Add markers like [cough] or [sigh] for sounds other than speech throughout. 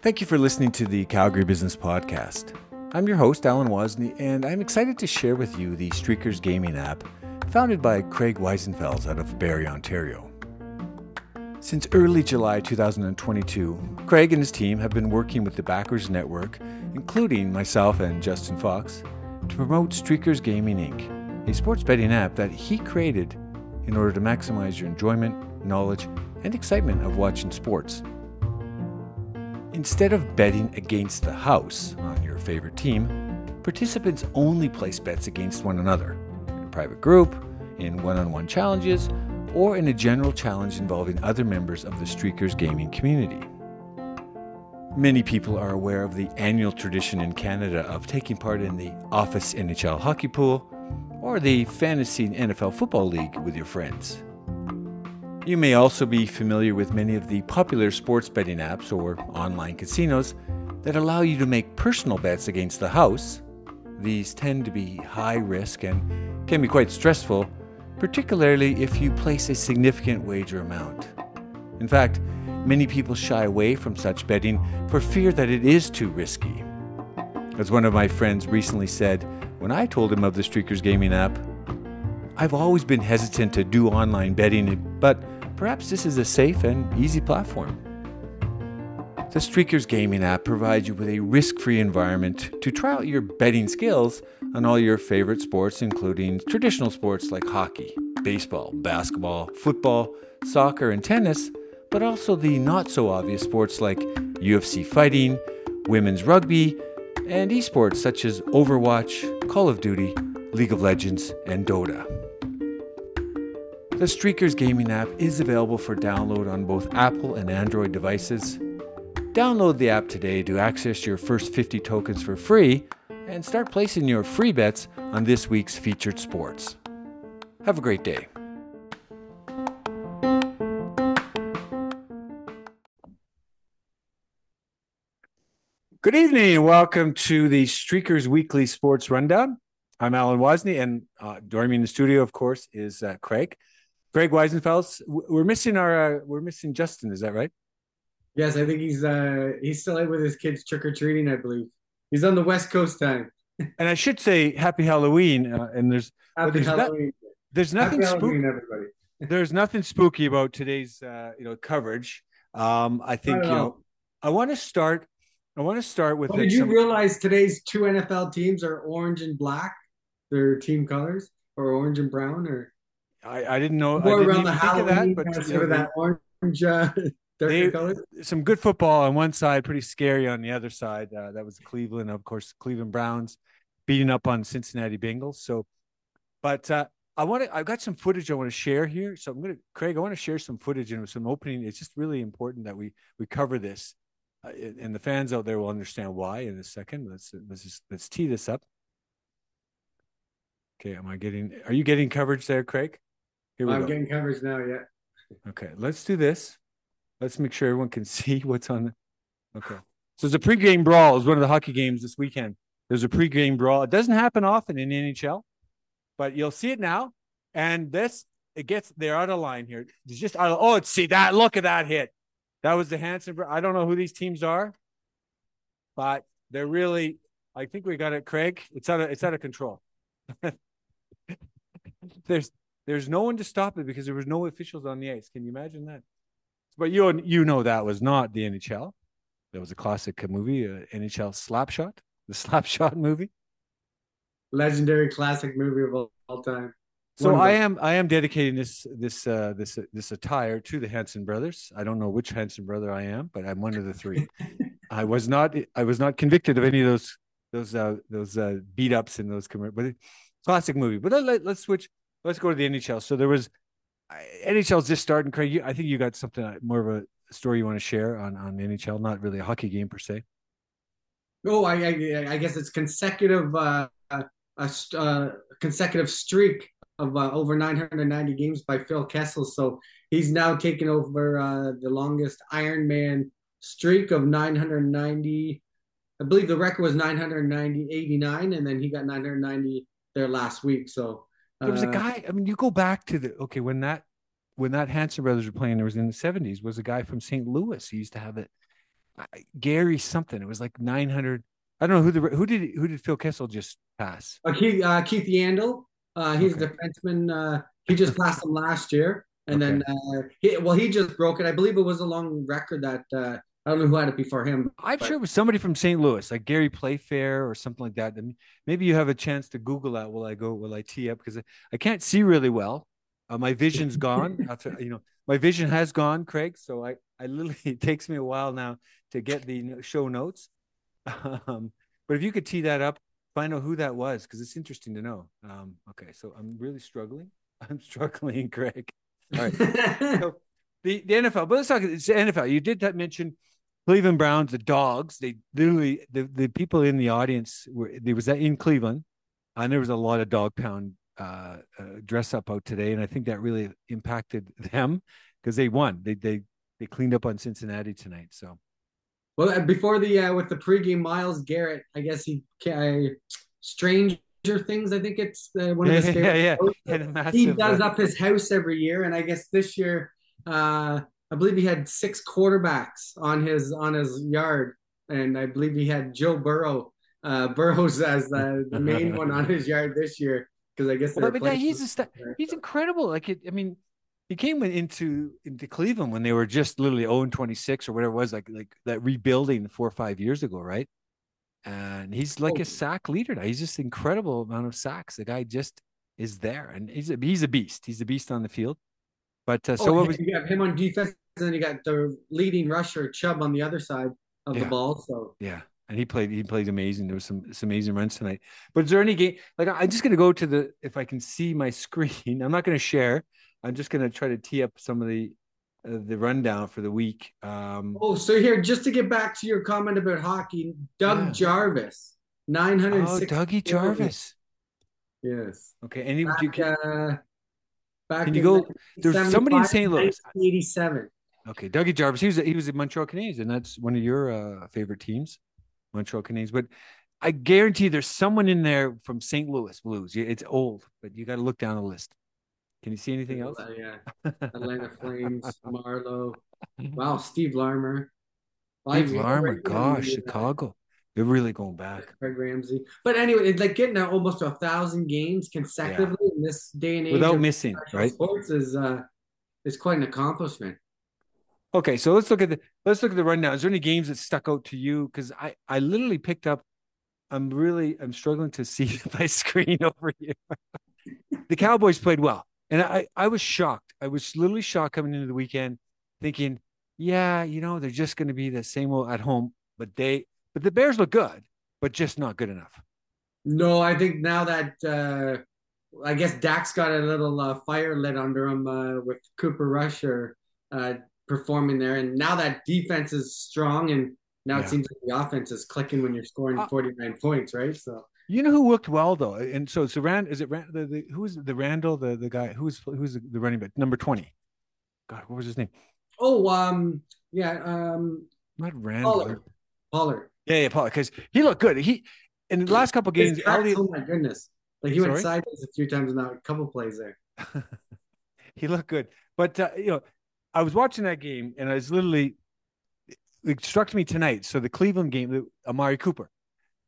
Thank you for listening to the Calgary Business Podcast. I'm your host, Alan Wozni, and I'm excited to share with you the Streakers Gaming app founded by Craig Weisenfels out of Barrie, Ontario. Since early July 2022, Craig and his team have been working with the Backers Network, including myself and Justin Fox, to promote Streakers Gaming Inc., a sports betting app that he created in order to maximize your enjoyment, knowledge, and excitement of watching sports. Instead of betting against the house on your favorite team, participants only place bets against one another in a private group, in one on one challenges, or in a general challenge involving other members of the Streakers gaming community. Many people are aware of the annual tradition in Canada of taking part in the Office NHL Hockey Pool or the Fantasy NFL Football League with your friends. You may also be familiar with many of the popular sports betting apps or online casinos that allow you to make personal bets against the house. These tend to be high risk and can be quite stressful, particularly if you place a significant wager amount. In fact, many people shy away from such betting for fear that it is too risky. As one of my friends recently said when I told him of the Streakers Gaming app, I've always been hesitant to do online betting, but perhaps this is a safe and easy platform. The Streakers Gaming app provides you with a risk free environment to try out your betting skills on all your favorite sports, including traditional sports like hockey, baseball, basketball, football, soccer, and tennis, but also the not so obvious sports like UFC fighting, women's rugby, and esports such as Overwatch, Call of Duty, League of Legends, and Dota. The Streakers Gaming app is available for download on both Apple and Android devices. Download the app today to access your first 50 tokens for free and start placing your free bets on this week's featured sports. Have a great day. Good evening and welcome to the Streakers Weekly Sports Rundown. I'm Alan Wozni, and uh, joining me in the studio, of course, is uh, Craig. Greg Weisenfels. We're missing our uh, we're missing Justin. Is that right? Yes, I think he's uh he's still out with his kids trick or treating. I believe he's on the West Coast time. and I should say Happy Halloween. Uh, and there's Happy there's, Halloween. Not, there's nothing Happy spooky. Halloween, everybody. [laughs] there's nothing spooky about today's uh, you know coverage. Um, I think at you know all. I want to start. I want to start with Well, did you some- realize today's two NFL teams are orange and black? Their team colors, or orange and brown, or I, I didn't know. I didn't around the think of Halloween, that, but sort of that orange uh, [laughs] They- some good football on one side, pretty scary on the other side. Uh, that was Cleveland, of course, Cleveland Browns beating up on Cincinnati Bengals. So, but uh, I want to. I've got some footage I want to share here. So I'm going to, Craig. I want to share some footage and some opening. It's just really important that we we cover this, and the fans out there will understand why in a second. Let's let's just let's tee this up. Okay, am I getting? Are you getting coverage there, Craig? Here we I'm go. getting coverage now. Yeah. Okay, let's do this. Let's make sure everyone can [laughs] see what's on. The... Okay, so there's a pregame brawl. It was one of the hockey games this weekend. There's a pregame brawl. It doesn't happen often in the NHL, but you'll see it now. And this, it gets they're out of line here. It's just out of, oh, see that? Look at that hit. That was the Hanson. I don't know who these teams are, but they're really. I think we got it, Craig. It's out of it's out of control. [laughs] there's there's no one to stop it because there was no officials on the ice. Can you imagine that? But you you know that was not the NHL. That was a classic movie, uh, NHL Slapshot, the [laughs] Slapshot movie. Legendary classic movie of all, all time. So Wonderful. I am I am dedicating this this uh, this this attire to the Hanson brothers. I don't know which Hanson brother I am, but I'm one of the three. [laughs] I was not I was not convicted of any of those those uh, those uh, beat ups in those but classic movie. But let, us switch. Let's go to the NHL. So there was NHL's just starting. Craig, you, I think you got something uh, more of a story you want to share on on NHL. Not really a hockey game per se. Oh, I, I, I guess it's consecutive, uh, a st- uh, consecutive streak of uh, over 990 games by Phil Kessel. So he's now taken over uh, the longest Ironman streak of 990. I believe the record was 990, 89, and then he got 990 there last week. So There was a Uh, guy. I mean, you go back to the okay when that when that Hanson brothers were playing. There was in the seventies. Was a guy from St. Louis. He used to have it. uh, Gary something. It was like nine hundred. I don't know who the who did who did Phil Kessel just pass. uh, Keith uh, Keith Yandle, uh, he's Okay. a defenseman. Uh, he just passed him last year, and then uh, he well he just broke it. I believe it was a long record that uh, I don't know who had it before him. I'm But- sure it was somebody from St. Louis, like Gary Playfair or something like that. Maybe you have a chance to Google that while I go, while I tee up, because I, I can't see really well. Uh, my vision's [laughs] gone. You know, my vision has gone, Craig. So I, I literally, [laughs] it takes me a while now to get the show notes. [laughs] Um, but if you could tee that up, find out who that was, because it's interesting to know. Um, okay, so I'm really struggling. [laughs] I'm struggling, Greg. All right. So [laughs] the, the NFL, but let's talk. It's the NFL. You did that mention Cleveland Browns, the dogs. They literally the, the people in the audience were there was that in Cleveland, and there was a lot of dog pound uh, uh, dress up out today, and I think that really impacted [laughs] them because they won. They they they cleaned up on Cincinnati tonight. So Well, uh, before the uh, with the pregame, Myles Garrett, I guess he uh, Stranger Things. I think it's uh, one of his [laughs] yeah, favorite yeah, shows. Had massive, He does uh, up his house every year, and I guess this year, uh, I believe he had six quarterbacks on his on his yard, and I believe he had Joe Burrow, uh, [laughs] Burrows as the, the main one on his yard this year because I guess Well, were but yeah, he's for- a sta- he's incredible. Like it, I mean, he came into into Cleveland when they were just literally 0 and 26 or whatever it was, like like that rebuilding four or five years ago, right? And he's like Oh. a sack leader now. He's just incredible amount of sacks. The guy just is there, and he's a he's a beast. He's a beast on the field. But uh, so oh, what was you have him on defense, and then you got the leading rusher Chubb on the other side of Yeah. the ball. So Yeah, and he played. He played amazing. There was some some amazing runs tonight. But is there any game? Like I'm just gonna go to the. If I can see my [laughs] screen, I'm not gonna share. I'm just gonna try to tee up some of the uh, the rundown for the week. Um, Oh, so here, just to get back to your comment about hockey, Doug Yeah. Jarvis, Oh, Dougie Jarvis. Yes. Okay, and Back, you can, uh, back can you go? There's somebody in St. Louis. 1987. Okay, Dougie Jarvis. He was he was a Montreal Canadiens, and that's one of your uh, favorite teams, Montreal Canadiens. But I guarantee there's someone in there from St. Louis Blues. It's old, but you got to look down the list. Can you see anything else? Yeah. [laughs] Atlanta Flames, Marlowe. Wow, Steve Larmer. Steve Larmer, gosh, yeah. Chicago. They're really going back. Craig Ramsay. But anyway, it's like getting to almost a thousand games consecutively in this day and age Without missing, right? sports is uh is quite an accomplishment. Okay, so let's look at the let's look at the rundown. Is there any games that stuck out to you? Because I I literally picked up. I'm really I'm struggling to see [laughs] my screen [laughs] over here. the Cowboys played well, and I I was shocked. I was literally shocked coming into the weekend, thinking, yeah, you know, they're just going to be the same old at home, but they but the Bears look good, but just not good enough. No, I think now that uh I guess Dak's got a little uh, fire lit under him uh, with Cooper Rusher uh, performing there, and now that defense is strong, and now Yeah. it seems like the offense is clicking when you're scoring Uh, 49 points, right? So You know who worked well though, and so so Rand is it Rand the, the who is the Randall the the guy who's who's the, the running back number twenty? God, what was his name? oh um yeah um Not Randall. Pollard Pollard. Yeah, yeah, Paul, because he looked good. He in the last couple games, Elliott, oh my goodness, like he went Sorry? sideways a few times in that couple plays there. [laughs] he looked good. But uh, you know, I was watching that game, and I was literally it struck me tonight. So the Cleveland game, the Amari Cooper.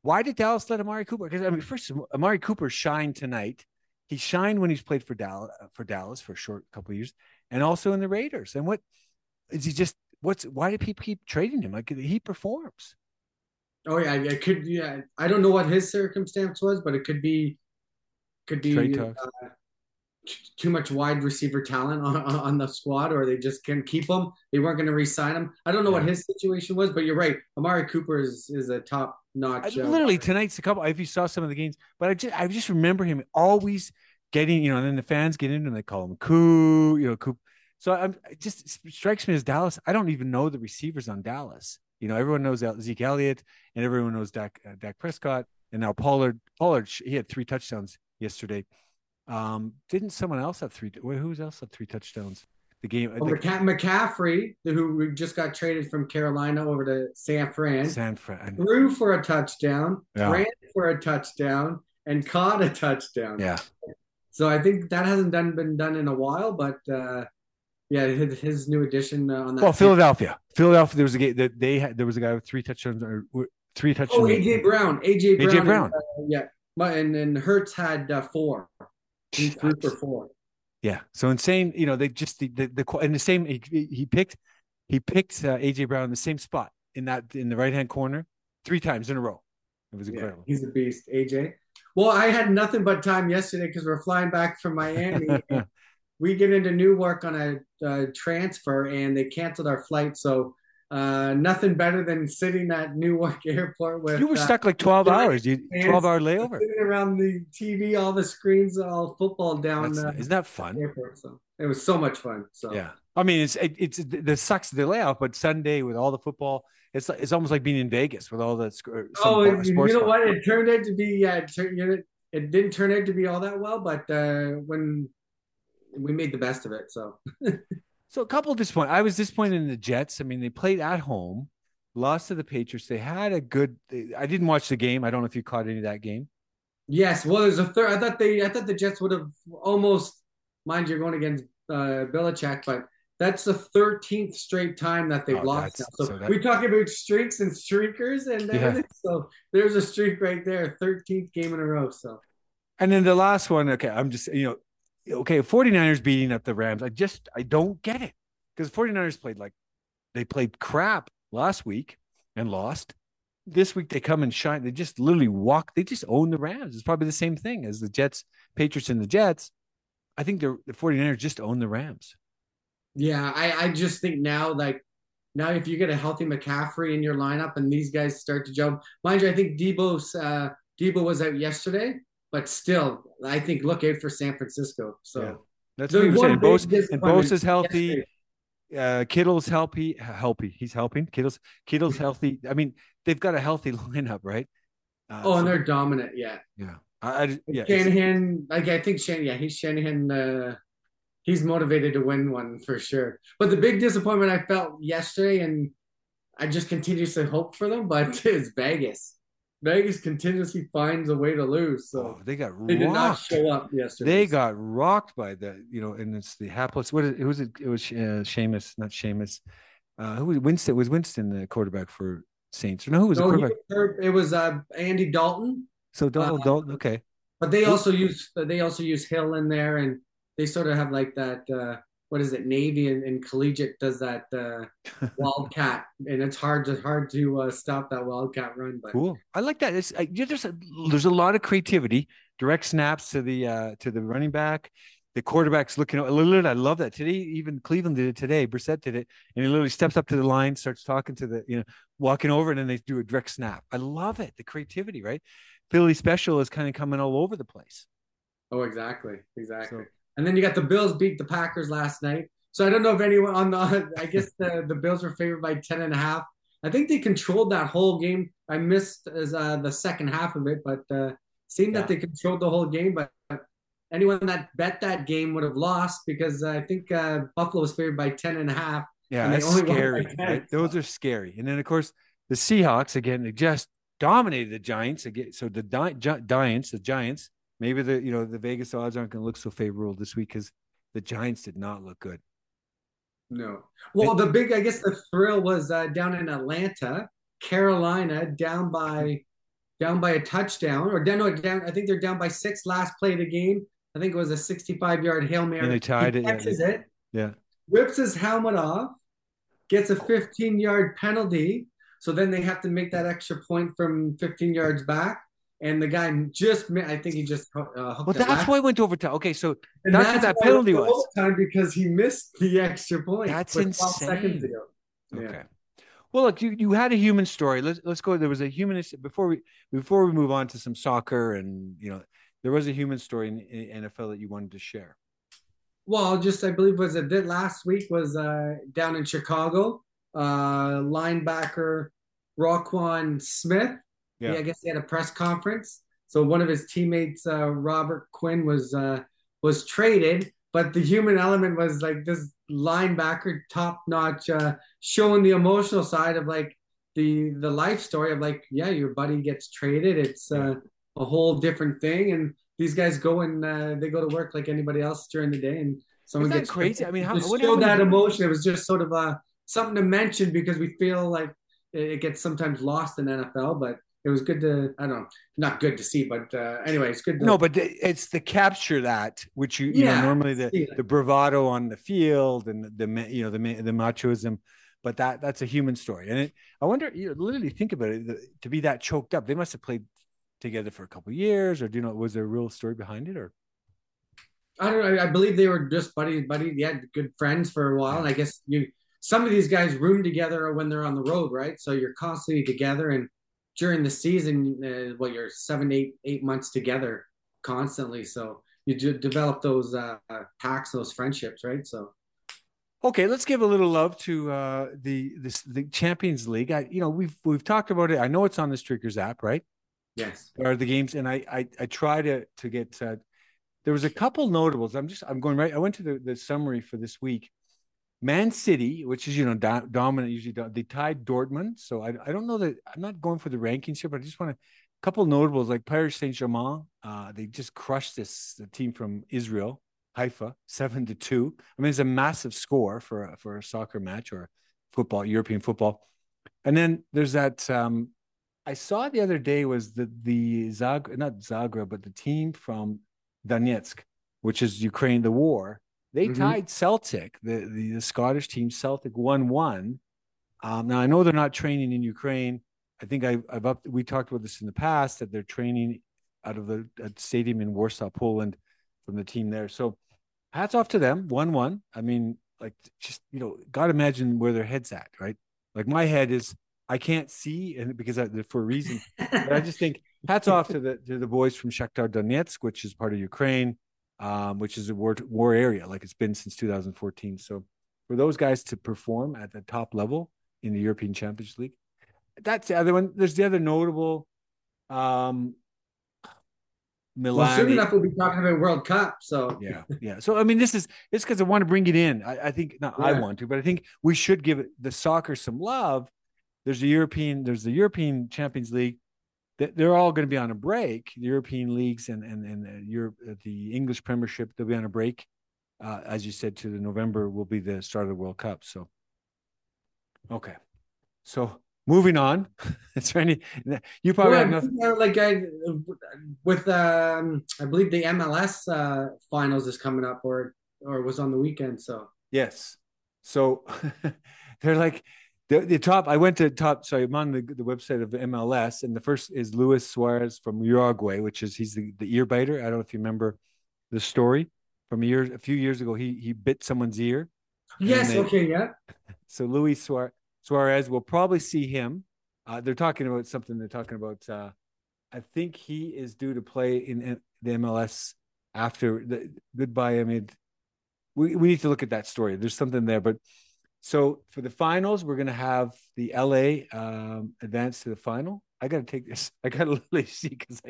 Why did Dallas let Amari Cooper? Because I mean, first, Amari Cooper shined tonight. He shined when he's played for Dallas for Dallas for a short couple of years, and also in the Raiders. And what is he just? What's why do people keep trading him? Like he performs. Oh yeah, it could. Yeah, I don't know what his circumstance was, but it could be, could be uh, too much wide receiver talent on, on on the squad, or they just can't keep him. They weren't going to re-sign him. I don't know what his situation was, but you're right. Amari Cooper is is a top I, uh, literally tonight's a couple. If you saw some of the games, but I just I just remember him always getting you know. And then the fans get into him, they call him Coo, you know, Coop. So I'm it just strikes me as Dallas. I don't even know the receivers on Dallas. You know, everyone knows Zeke Elliott and everyone knows Dak uh, Dak Prescott, and now Pollard. Pollard he had three touchdowns yesterday. Um, didn't someone else have three? Who else had three touchdowns? The game, Oh, the, McCa- McCaffrey, who just got traded from Carolina over to San Fran, San Fran. threw for a touchdown, Yeah. ran for a touchdown, and caught a touchdown. Yeah. So I think that hasn't done been done in a while, but uh, yeah, his, his new addition uh, on that. Well, Philadelphia, Philadelphia. There was a game that they had. There was a guy with three touchdowns or three touchdowns. Oh, AJ Brown, AJ Brown, AJ Brown. and, uh, yeah, but and and Hurts had uh, four, he threw for four. Yeah, so insane. You know, they just the the, the and the same. He, he picked he picked uh, AJ Brown in the same spot in that in the right hand corner three times in a row. It was incredible. Yeah, he's a beast, AJ. Well, I had nothing but time yesterday because we're flying back from Miami. [laughs] we get into Newark on a uh, transfer, and they canceled our flight. So uh, nothing better than sitting at Newark [laughs] Airport with you were uh, stuck like twelve hours. You twelve hour layover. Sitting around the TV, all the screens, all football down. Uh, isn't that fun? Airport, so it was so much fun. So yeah, I mean, it's it, it's the sucks the layoff, but Sunday with all the football, it's it's almost like being in Vegas with all the. Oh, it, you know what? It turned out to be yeah. It, it didn't turn out to be all that well, but uh, when we made the best of it, so. [laughs] so a couple of disappointments. I was disappointed in the Jets. I mean, they played at home, lost to the Patriots. They had a good. I didn't watch the game. I don't know if you caught any of that game. Yes, well, there's a third. I thought they. I thought the Jets would have almost. Mind you, going against uh, Belichick, but that's the 13th straight time that they've oh, lost now. So, so that... we talk about streaks and streakers and. Yeah. So there's a streak right there, 13th game in a row. So and then the last one, okay, I'm just, you know, okay, 49ers beating up the Rams. I just I don't get it. Because 49ers played like they played crap last week and lost. This week they come and shine. They just literally walk, they just own the Rams. It's probably the same thing as the Jets, Patriots, and the Jets. I think the 49ers just own the Rams. Yeah, I, I just think now, like now, if you get a healthy McCaffrey in your lineup and these guys start to jump, mind you, I think Deebo's uh, Deebo was out yesterday, but still, I think look out for San Francisco. So yeah. that's what I'm saying. Bose, and Bose is healthy. Uh, Kittle's healthy. Healthy. He's helping. Kittle's Kittle's healthy. I mean, they've got a healthy [laughs] lineup, right? Uh, oh, and so, they're dominant. Yeah. Yeah. I, I yeah. Shanahan, like I think Shanahan, yeah, he's Shanahan. Uh, he's motivated to win one for sure. But the big disappointment I felt yesterday, and I just continuously hope for them, but [laughs] it's Vegas. Vegas continuously finds a way to lose. So oh, they got they rocked. did not show up yesterday. They got rocked by the you know, and it's the hapless. What is, it was it? It was uh, Jameis, not Jameis. Uh, who was Winston? Was Winston the quarterback for Saints? Or no, who was no, the quarterback? it was uh, Andy Dalton. So Dalton, uh, Dalton, okay. But they also use they also use Hill in there, and they sort of have like that uh what is it navy and, and collegiate does that uh [laughs] wildcat and it's hard to hard to uh, stop that wildcat run but cool. I like that. It's I, yeah, there's a, there's a lot of creativity. Direct snaps to the uh to the running back. The quarterback's looking literally i love that. Today even cleveland did it today. Brissett did it. And he literally steps up to the line starts talking to the you know walking over and then they do a direct snap. I love it the creativity right? Philly special is kind of coming all over the place. Oh exactly exactly. So, and then you got the Bills beat the Packers last night. So I don't know if anyone on the [laughs] I guess the, the Bills were favored by 10 and a half. I think they controlled that whole game. I missed as uh, the second half of it, but uh, seemed yeah. that they controlled the whole game. But anyone that bet that game would have lost because I think uh, Buffalo was favored by 10 and a half. Yeah, that's scary. Right? Those are scary. And then of course the Seahawks again, they just dominated the Giants again. So the Gi- Giants, the Giants maybe the you know the Vegas odds aren't going to look so favorable this week because the Giants did not look good. No. Well, the big I guess the thrill was uh, down in Atlanta, Carolina down by down by a touchdown or down, no, down I think they're down by six last play of the game. I think it was a 65 yard hail mary. And they tied he it. Catches yeah, it. Yeah. Rips his helmet off, gets a 15 yard penalty. So then they have to make that extra point from 15 yards back and the guy just I think he just uh, well that's why he went over to overtime. Okay, so that's, that's, what that penalty was. Time because he missed the extra point. That's insane. Seconds ago. Okay. Well, look, you, you had a human story. Let's let's go. There was a humanist before we before we move on to some soccer and you know there was a human story in, in NFL that you wanted to share. Well, just I believe was it last week was uh, down in Chicago. Uh, linebacker Roquan Smith yeah. I guess he had a press conference. So one of his teammates, uh, Robert Quinn, was uh, was traded, but the human element was like this linebacker, top notch, uh, showing the emotional side of like the the life story of like, yeah, your buddy gets traded. It's uh, a whole different thing, and these guys go and uh, they go to work like anybody else during the day, and someone gets crazy. I mean, how just what show that emotion. It was just sort of uh, something to mention because we feel like it gets sometimes lost in NFL, but it was good to I don't know, not good to see, but uh, anyway, it's good. To, No, but it's the capture that which you you know normally the the bravado on the field and the, the you know the the machoism, but that that's a human story. And it, I wonder, you know, literally think about it. The, to be that choked up, they must have played together for a couple of years, or do you know was there a real story behind it, or I don't know. I believe they were just buddy buddy. They had good friends for a while, and I guess you some of these guys room together when they're on the road, right? So you're constantly together, and during the season, uh, well, you're seven, eight, eight months together constantly. So you do develop those uh, packs, those friendships, right? So Okay, let's give a little love to uh, the this the Champions League. I, you know, we've we've talked about it. I know it's on the Streakers app, right? yes, Are the games, and I I, I try to to get. Uh, there was a couple notables. I'm just I'm going right. I went to the, the summary for this week. Man City, which is you know do, dominant usually, do- they tied Dortmund. So I I don't know that I'm not going for the rankings here, but I just want to a couple notables like Paris Saint Germain. Uh, they just crushed this the team from Israel, Haifa, seven to two. I mean, it's a massive score for a, for a soccer match or football, European football. And then there's that. Um, I saw the other day was the the Zag not Zagreb, but the team from Donetsk, which is Ukraine, the war. They Mhm. tied Celtic, the, the the Scottish team, Celtic one one. Um, now I know they're not training in Ukraine. I think I, I've up. We talked about this in the past that they're training out of the a stadium in Warsaw, Poland, from the team there. So hats off to them. One one. I mean, like just you know, got to imagine where their heads at, right? Like my head is, I can't see, and because I, for a reason, but I just think [laughs] hats off to the to the boys from Shakhtar Donetsk, which is part of Ukraine, um, which is a war war area, like it's been since 2014. So for those guys to perform at the top level in the European Champions League, that's the other one. There's the other notable. Um, Milan. well, soon enough we'll be talking about World Cup. So yeah, yeah. So I mean, this is it's because I want to bring it in. I, I think not. I want to, but I think we should give it the soccer some love. There's the European. There's the European Champions League. They- They're all going to be on a break. The European leagues and and and uh, Europe, uh, the English Premiership, they'll be on a break. Uh, as you said, to the November will be the start of the World Cup. So, okay. So moving on. [laughs] Is there any? You probably Well, have nothing. like I with um I believe the MLS uh finals is coming up or or was on the weekend so Yes. So [laughs] they're like the, the top. I went to top. Sorry, I'm on the, the website of MLS, and the first is Luis Suarez from Uruguay, which is he's the, the ear biter. I don't know if you remember the story from a year a few years ago. He he bit someone's ear. yes they- okay yeah [laughs] So Luis Suarez, Suarez will probably see him. Uh, they're talking about something. They're talking about. Uh, I think he is due to play in, in the MLS after the goodbye. I mean, we we need to look at that story. There's something there, but so for the finals, we're gonna have the LA um, advance to the final. I gotta take this. [laughs] I gotta [laughs] literally see because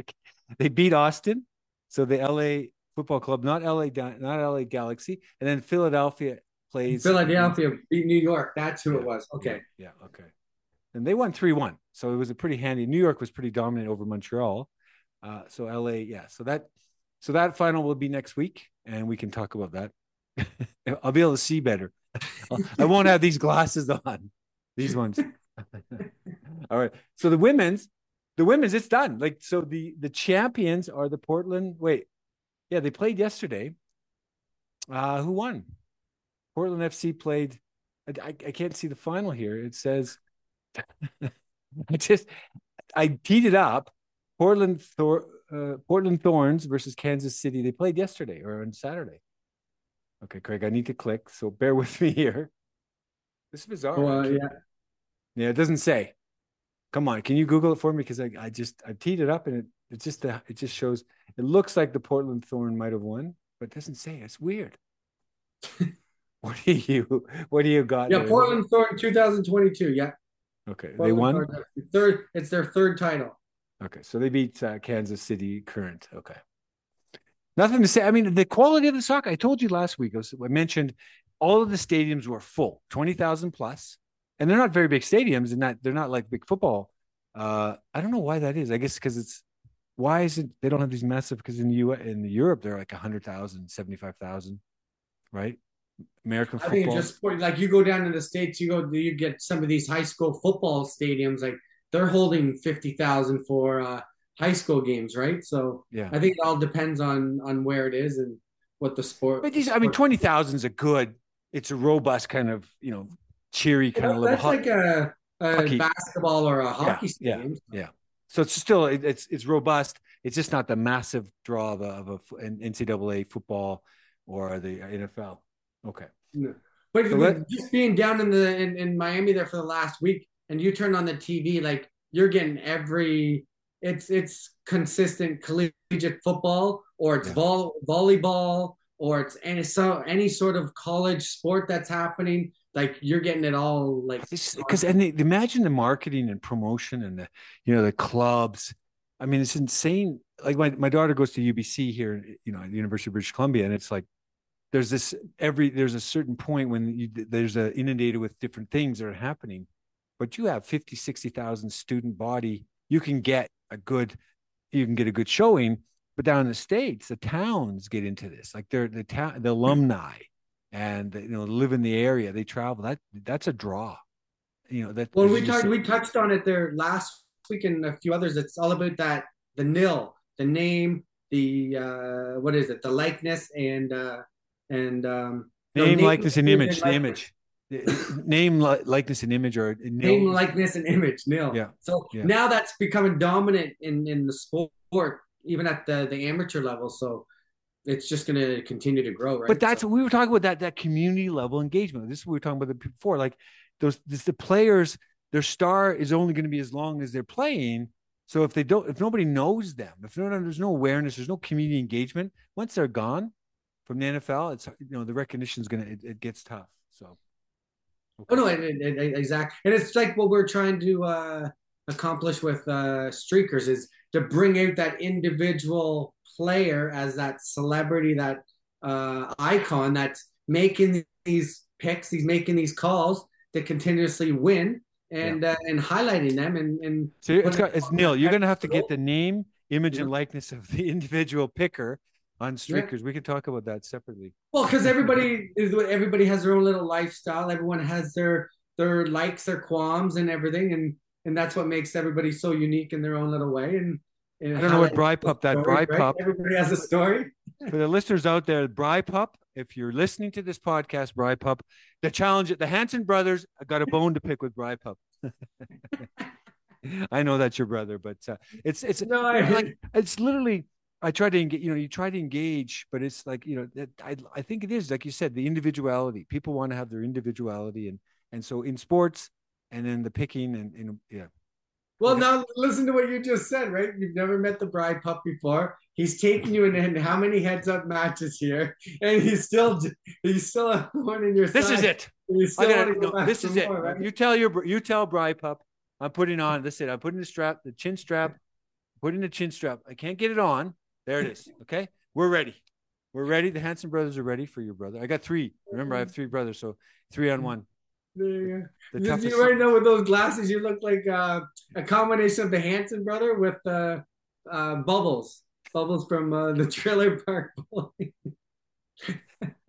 they beat Austin, so the LA Football Club, not LA, not LA Galaxy, and then Philadelphia plays Philadelphia beat New York that's who it was okay yeah, yeah, okay. And they won 3 1. So it was a pretty handy. New York was pretty dominant over Montreal. Uh, so LA, yeah. So that so that final will be next week, and we can talk about that. [laughs] I'll be able to see better. I won't have these glasses on. These ones. All right. So the women's, the women's, it's done. Like so, the the champions are the Portland. Wait, yeah, they played yesterday. Uh, who won? Portland FC played. I, I, can't see the final here. It says, [laughs] I just, I teed it up. Portland Thor, uh, Portland Thorns versus Kansas City. They played yesterday or on Saturday. Okay, Craig, I need to click, so bear [laughs] with me here. This is bizarre. well, yeah yeah, it doesn't say. Come on, can you Google it for me? Because I, I just I teed it up and it it just it just shows. It looks like the Portland Thorn might have won, but it doesn't say. It's weird. [laughs] what do you What do you got? yeah there? Portland Thorn 2022 yeah Okay, they won. Thorn, third it's their third title Okay, so they beat uh, Kansas City current. Okay. Nothing to say. I mean, the quality of the soccer. I told you last week. I, was, I mentioned all of the stadiums were full, twenty thousand plus, and they're not very big stadiums, and not they're not like big football. Uh, I don't know why that is. I guess because it's why is it they don't have these massive? Because in the U. in Europe they're like 100,000, 75,000, right? American football. I think just like you go down to the states, you go, you get some of these high school football stadiums, like they're holding fifty thousand for uh, high school games, right? So yeah, I think it all depends on on where it is and what the sport. But these, I mean, twenty thousand is a good. It's a robust kind of you know cheery kind of little. That's like a, a basketball or a hockey yeah, stadium. Yeah, yeah. So it's still it's it's robust. It's just not the massive draw of a, of a an NCAA football or the NFL. Okay. No. But so let, just being down in the in, in Miami there for the last week, and you turn on the TV, like you're getting every it's it's consistent collegiate football or it's yeah. vol- volleyball or it's any so any sort of college sport that's happening like you're getting it all like because and imagine the marketing and promotion and the you know the clubs. I mean it's insane. Like my, my daughter goes to ubc here you know at the university of british columbia and it's like there's this every there's a certain point when you, there's a inundated with different things that are happening. But you have 50 60,000 student body you can get a good you can get a good showing but down in the states the towns get into this. Like they're the town the alumni and you know live in the area they travel. That that's a draw. You know that well we talked we touched on it there last week and a few others. It's all about that the nil the name the uh what is it? The likeness and uh and um name, name likeness and image the image name likeness and image or name likeness and image nil yeah so yeah. now that's becoming dominant in in the sport even at the the amateur level so it's just going to continue to grow right but that's so. what we were talking about that that community level engagement this is what we were talking about before like those this, the players their star is only going to be as long as they're playing so if they don't if nobody knows them if no, there's no awareness there's no community engagement once they're gone from the nfl it's you know the recognition is going to it, it gets tough so. Oh no, it, it, it, exactly, and it's like what we're trying to uh, accomplish with uh, streakers is to bring out that individual player as that celebrity, that uh, icon that's making these picks, he's making these calls to continuously win and yeah. uh, and highlighting them and and so it's got it's Neil. You're gonna have to get the name, image, yeah. and likeness of the [laughs] individual picker on streakers. Yeah. We can talk about that separately. Well, because everybody [laughs] is everybody has their own little lifestyle. Everyone has their their likes, their qualms, and everything, and and that's what makes everybody so unique in their own little way. And, and I don't know what Bry Pup that Bry Pup. Everybody has a story. For the listeners out there, Bry Pup. If you're listening to this podcast, Bry Pup, the challenge the Hanson brothers I got a bone to pick with Bry Pup. [laughs] I know that's your brother, but uh, it's it's no, I, like, [laughs] it's literally I try to engage, you know, you try to engage, but it's like, you know, I, I think it is, like you said, the individuality. People want to have their individuality. And, and so in sports and then the picking and, and yeah. Well, okay. now listen to what you just said, right? You've never met the Bry Pup before. He's taking you in, in how many heads up matches here, [laughs] and he's still he's still a [laughs] one in your. This side. is it. Gotta, no, this is it. right? You tell your you tell Bry Pup, I'm putting on. Listen, I'm putting the strap, the chin strap, putting the chin strap. I can't get it on. There it is. Okay. We're ready. We're ready. The Hanson brothers are ready for your brother. I got three. Remember, I have three brothers, so three on one. There you go. The. You right now with those glasses, you look like uh, a combination of the Hanson brother with uh, uh, Bubbles. Bubbles from uh, the Trailer Park [laughs]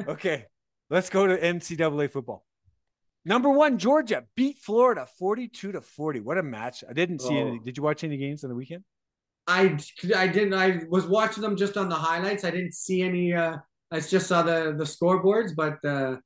okay, let's go to NCAA football. Number one, Georgia beat Florida 42 to 40. What a match. I didn't see oh. any. Did you watch any games on the weekend? I I didn't. I was watching them just on the highlights. I didn't see any. Uh, I just saw the the scoreboards, but uh,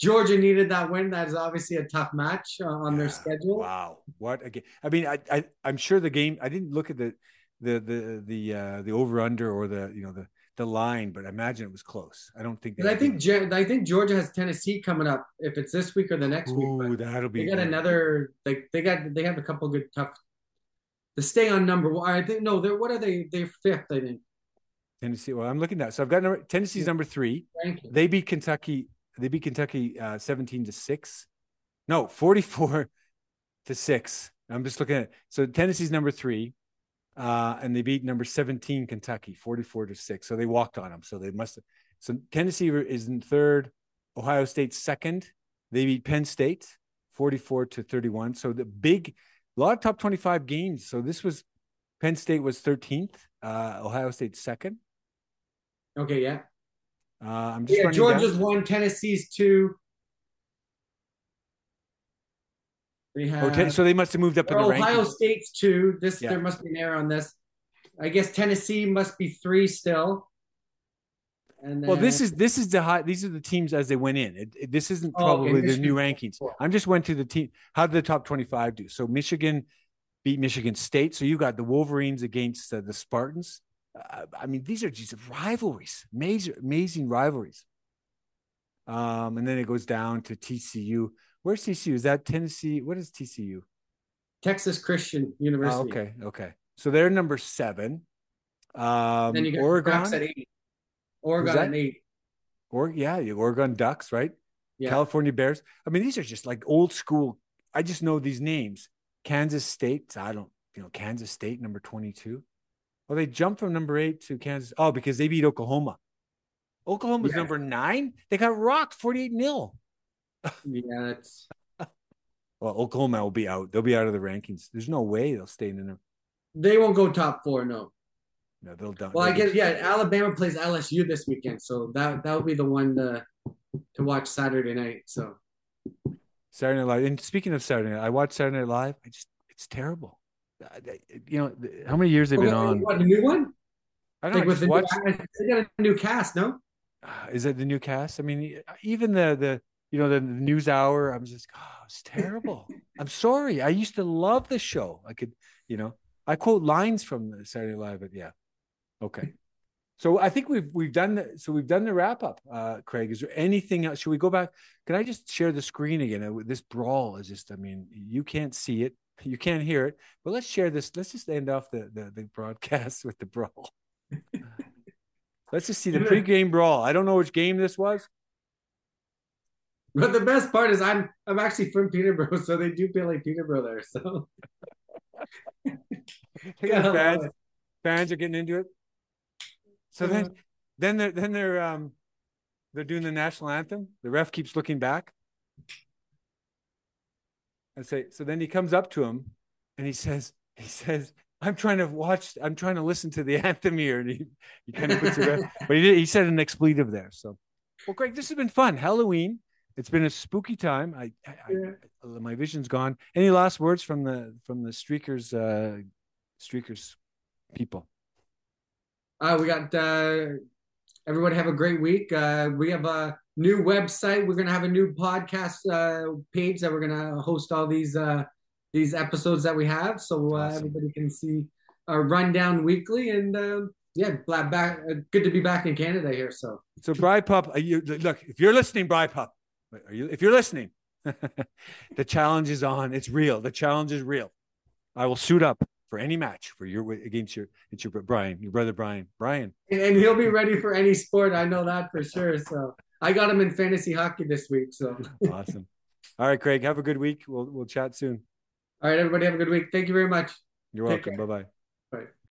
Georgia needed that win. That is obviously a tough match uh, on their schedule. Wow, what again? I mean, I, I I'm sure the game. I didn't look at the the the the uh, the over under or the you know the the line, but I imagine it was close. I don't think. But I think I think Georgia has Tennessee coming up. If it's this week or the next Ooh, week, that'll be. They got another. Like they got they have a couple good tough to stay on number one. I think no, they're what are they? They're fifth, I think. Tennessee. Well, I'm looking at. So I've got number, Tennessee's number three. They beat Kentucky. They beat Kentucky uh, 17 to six. No, 44 [laughs] to six. I'm just looking at. It. So Tennessee's number three, uh, and they beat number 17 Kentucky 44 to six. So they walked on them. So they must. Have, so Tennessee is in third. Ohio State second. They beat Penn State 44 to 31. So the big a lot of top 25 games. So this was Penn State was 13th. Uh, Ohio State second. Okay, yeah. Uh, I'm just Yeah, Georgia's down. one, Tennessee's two. They have Okay, so they must have moved up in the Ohio rankings. State's two. This Yeah. there must be an error on this. I guess Tennessee must be three still. And then, Well, this is this is the high. These are the teams as they went in. It, it- this isn't Oh, okay, probably the new rankings. I'm just went to the team. How did the top 25 do? So Michigan beat Michigan State. So you got the Wolverines against uh, the Spartans. Uh, I mean, these are just rivalries, major, amazing rivalries. Um, and then it goes down to TCU. Where's TCU? Is that Tennessee? What is TCU? Texas Christian Oh, University. okay, okay. So they're number seven. Um, Then you got Oregon, Ducks at eight. Oregon that? at eight. or yeah, the Oregon Ducks, right? Yeah. California Bears. I mean, these are just like old school. I just know these names. Kansas State. I don't, you know, Kansas State number 22. Well, they jumped from number eight to Kansas. Oh, because they beat Oklahoma. Oklahoma's Yeah. number nine. They got rocked 48 nil. Yeah, it's [laughs] Well, Oklahoma will be out. They'll be out of the rankings. There's no way they'll stay in there. they won't go top four. No. No, they'll. Well, I guess yeah. Alabama plays LSU this weekend, so that that would be the one to to watch Saturday night. So Saturday Night Live. And speaking of Saturday Night, I watched Saturday Night Live. I just, it's terrible. Uh, You know, how many years they've been Oh, on? What a new one? I don't Like know. I with the watched. new, they got a new cast, no? uh, is it the new cast? I mean, even the the you know the, the news hour. I'm just, oh, it's terrible. [laughs] I'm sorry. I used to love the show. I could, you know, I quote lines from Saturday Night Live, but yeah, okay. So I think we've we've done the so we've done the wrap up. Uh, Craig, is there anything else? Should we go back? Can I just share the screen again? Uh, This brawl is just. I mean, you can't see it, you can't hear it, but let's share this. Let's just end off the the, the broadcast [laughs] with the brawl. Let's just see the pregame brawl. I don't know which game this was. But the best part is I'm I'm actually from Peterborough, so they do play like Peterborough there. So [laughs] fans. Fans are getting into it. So then, then they're then they're um they're doing the national anthem. The ref keeps looking back. I say so. Then he comes up to him, and he says he says I'm trying to watch. I'm trying to listen to the [laughs] anthem here, and he, he kind of puts it. Ref, [laughs] but he did, he said an expletive there. So, well, Greg, this has been fun. Halloween. It's been a spooky time. I, I, Yeah. I my vision's gone. Any last words from the from the streakers uh streakers people? Uh, we got uh, everybody have a great week. Uh, we have a new website. We're gonna have a new podcast uh, page that we're gonna host all these uh, these episodes that we have, so uh, Awesome. everybody can see our rundown weekly. And uh, yeah, back, back uh, good to be back in Canada here. So So, Bry Pup, are you, look, if you're listening, Bry Pup, are you, if you're listening, [laughs] the challenge is on. It's real. The challenge is real. I will suit up for any match for your against your it's your Brian, your brother Brian. Brian, and, he'll be ready for any sport. I know that for sure. So I got him in fantasy hockey this week. So [laughs] awesome. All right, Craig, have a good week. We'll we'll chat soon. all right, everybody have a good week. Thank you very much. You're Take welcome. Bye bye.